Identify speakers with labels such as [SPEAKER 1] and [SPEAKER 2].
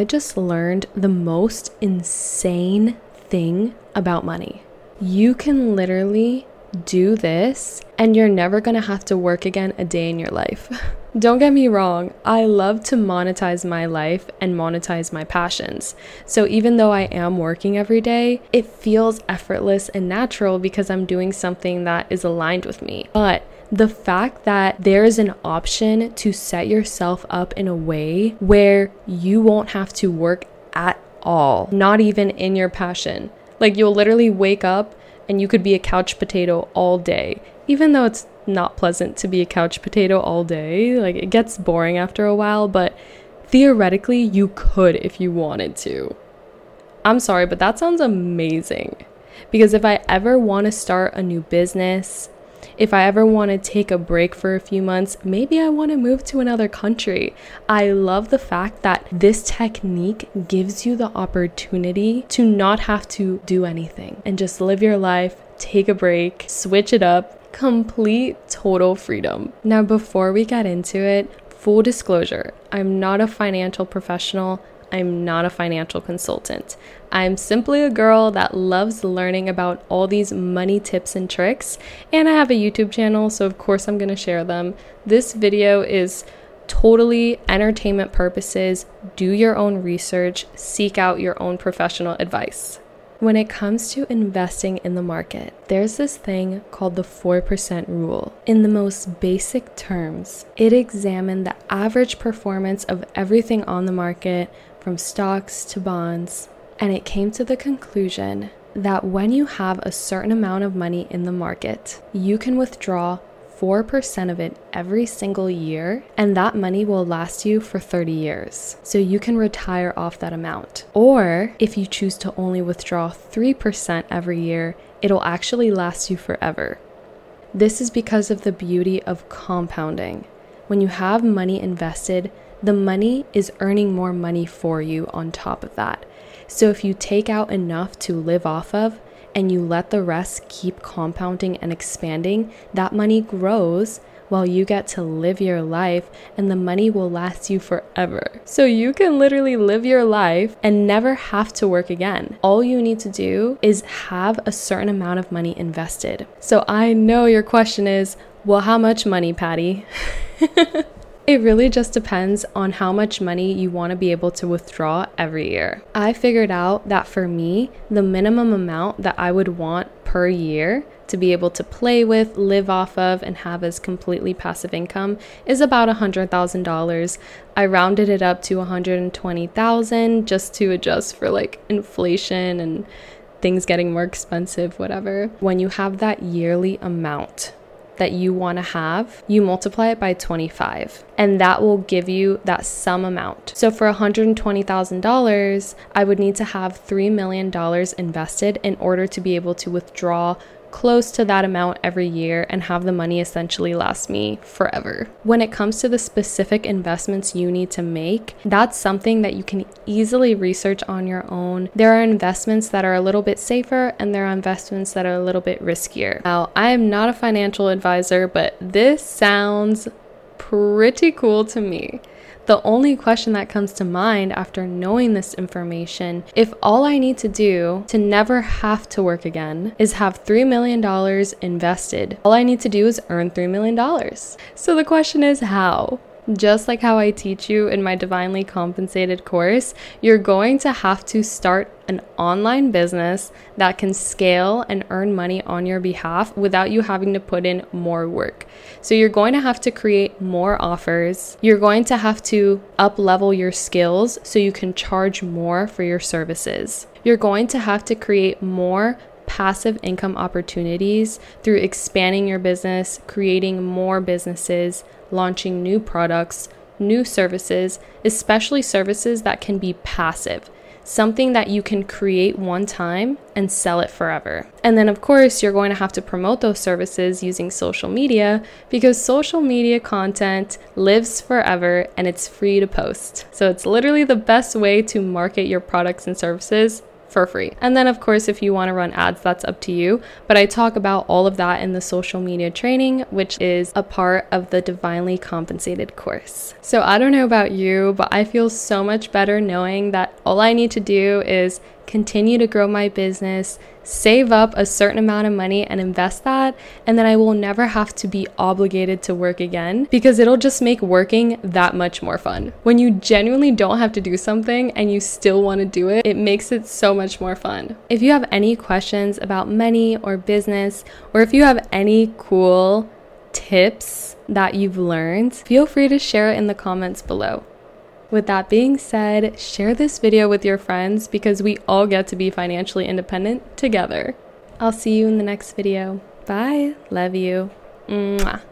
[SPEAKER 1] I just learned the most insane thing about money. You can literally do this and you're never gonna have to work again a day in your life. Don't get me wrong, I love to monetize my life and monetize my passions. So even though I am working every day, it feels effortless and natural because I'm doing something that is aligned with me. But the fact that there is an option to set yourself up in a way where you won't have to work at all, not even in your passion. Like you'll literally wake up and you could be a couch potato all day, even though it's not pleasant to be a couch potato all day. Like it gets boring after a while, but theoretically, you could if you wanted to. I'm sorry, but that sounds amazing. Because if I ever want to start a new business, if I ever want to take a break for a few months, maybe I want to move to another country. I love the fact that this technique gives you the opportunity to not have to do anything and just live your life, take a break, switch it up, complete total freedom. Now, before we get into it, full disclosure, I'm not a financial professional. I'm not a financial consultant. I'm simply a girl that loves learning about all these money tips and tricks, and I have a YouTube channel, so of course I'm to share them. This video is totally entertainment purposes. Do your own research, seek out your own professional advice. When it comes to investing in the market, there's this thing called the 4% rule. In the most basic terms, it examined the average performance of everything on the market from stocks to bonds, and it came to the conclusion that when you have a certain amount of money in the market, you can withdraw 4% of it every single year, and that money will last you for 30 years. So you can retire off that amount. Or if you choose to only withdraw 3% every year, it'll actually last you forever. This is because of the beauty of compounding. When you have money invested, the money is earning more money for you on top of that. So if you take out enough to live off of and you let the rest keep compounding and expanding, that money grows while you get to live your life and the money will last you forever. So you can literally live your life and never have to work again. All you need to do is have a certain amount of money invested. So I know your question is, well, how much money, Patty? It really just depends on how much money you want to be able to withdraw every year. I figured out that for me, the minimum amount that I would want per year to be able to play with, live off of, and have as completely passive income is about $100,000. I rounded it up to 120,000 just to adjust for like inflation and things getting more expensive, whatever. When you have that yearly amount that you want to have, you multiply it by 25, and that will give you that sum amount. So for $120,000, I would need to have $3 million invested in order to be able to withdraw close to that amount every year and have the money essentially last me forever. When it comes to the specific investments you need to make, that's something that you can easily research on your own. There are investments that are a little bit safer and there are investments that are a little bit riskier. Now, I am not a financial advisor, but this sounds pretty cool to me. The only question that comes to mind after knowing this information, if all I need to do to never have to work again is have $3 million invested, all I need to do is earn $3 million. So the question is how? Just like how I teach you in my Divinely Compensated course, you're going to have to start an online business that can scale and earn money on your behalf without you having to put in more work. So you're going to have to create more offers. You're going to have to up level your skills so you can charge more for your services. You're going to have to create more passive income opportunities through expanding your business, creating more businesses, launching new products, new services, especially services that can be passive something that you can create one time and sell it forever. And then, of course, you're going to have to promote those services using social media because social media content lives forever and it's free to post. So, it's literally the best way to market your products and services for free. And then, of course, if you want to run ads, that's up to you. But I talk about all of that in the social media training, which is a part of the Divinely Compensated course. So I don't know about you, but I feel so much better knowing that all I need to do is continue to grow my business, save up a certain amount of money and invest that, and then I will never have to be obligated to work again because it'll just make working that much more fun. When you genuinely don't have to do something and you still want to do it, it makes it so much more fun. If you have any questions about money or business, or if you have any cool tips that you've learned, feel free to share it in the comments below. With that being said, share this video with your friends because we all get to be financially independent together. I'll see you in the next video. Bye. Love you. Mwah.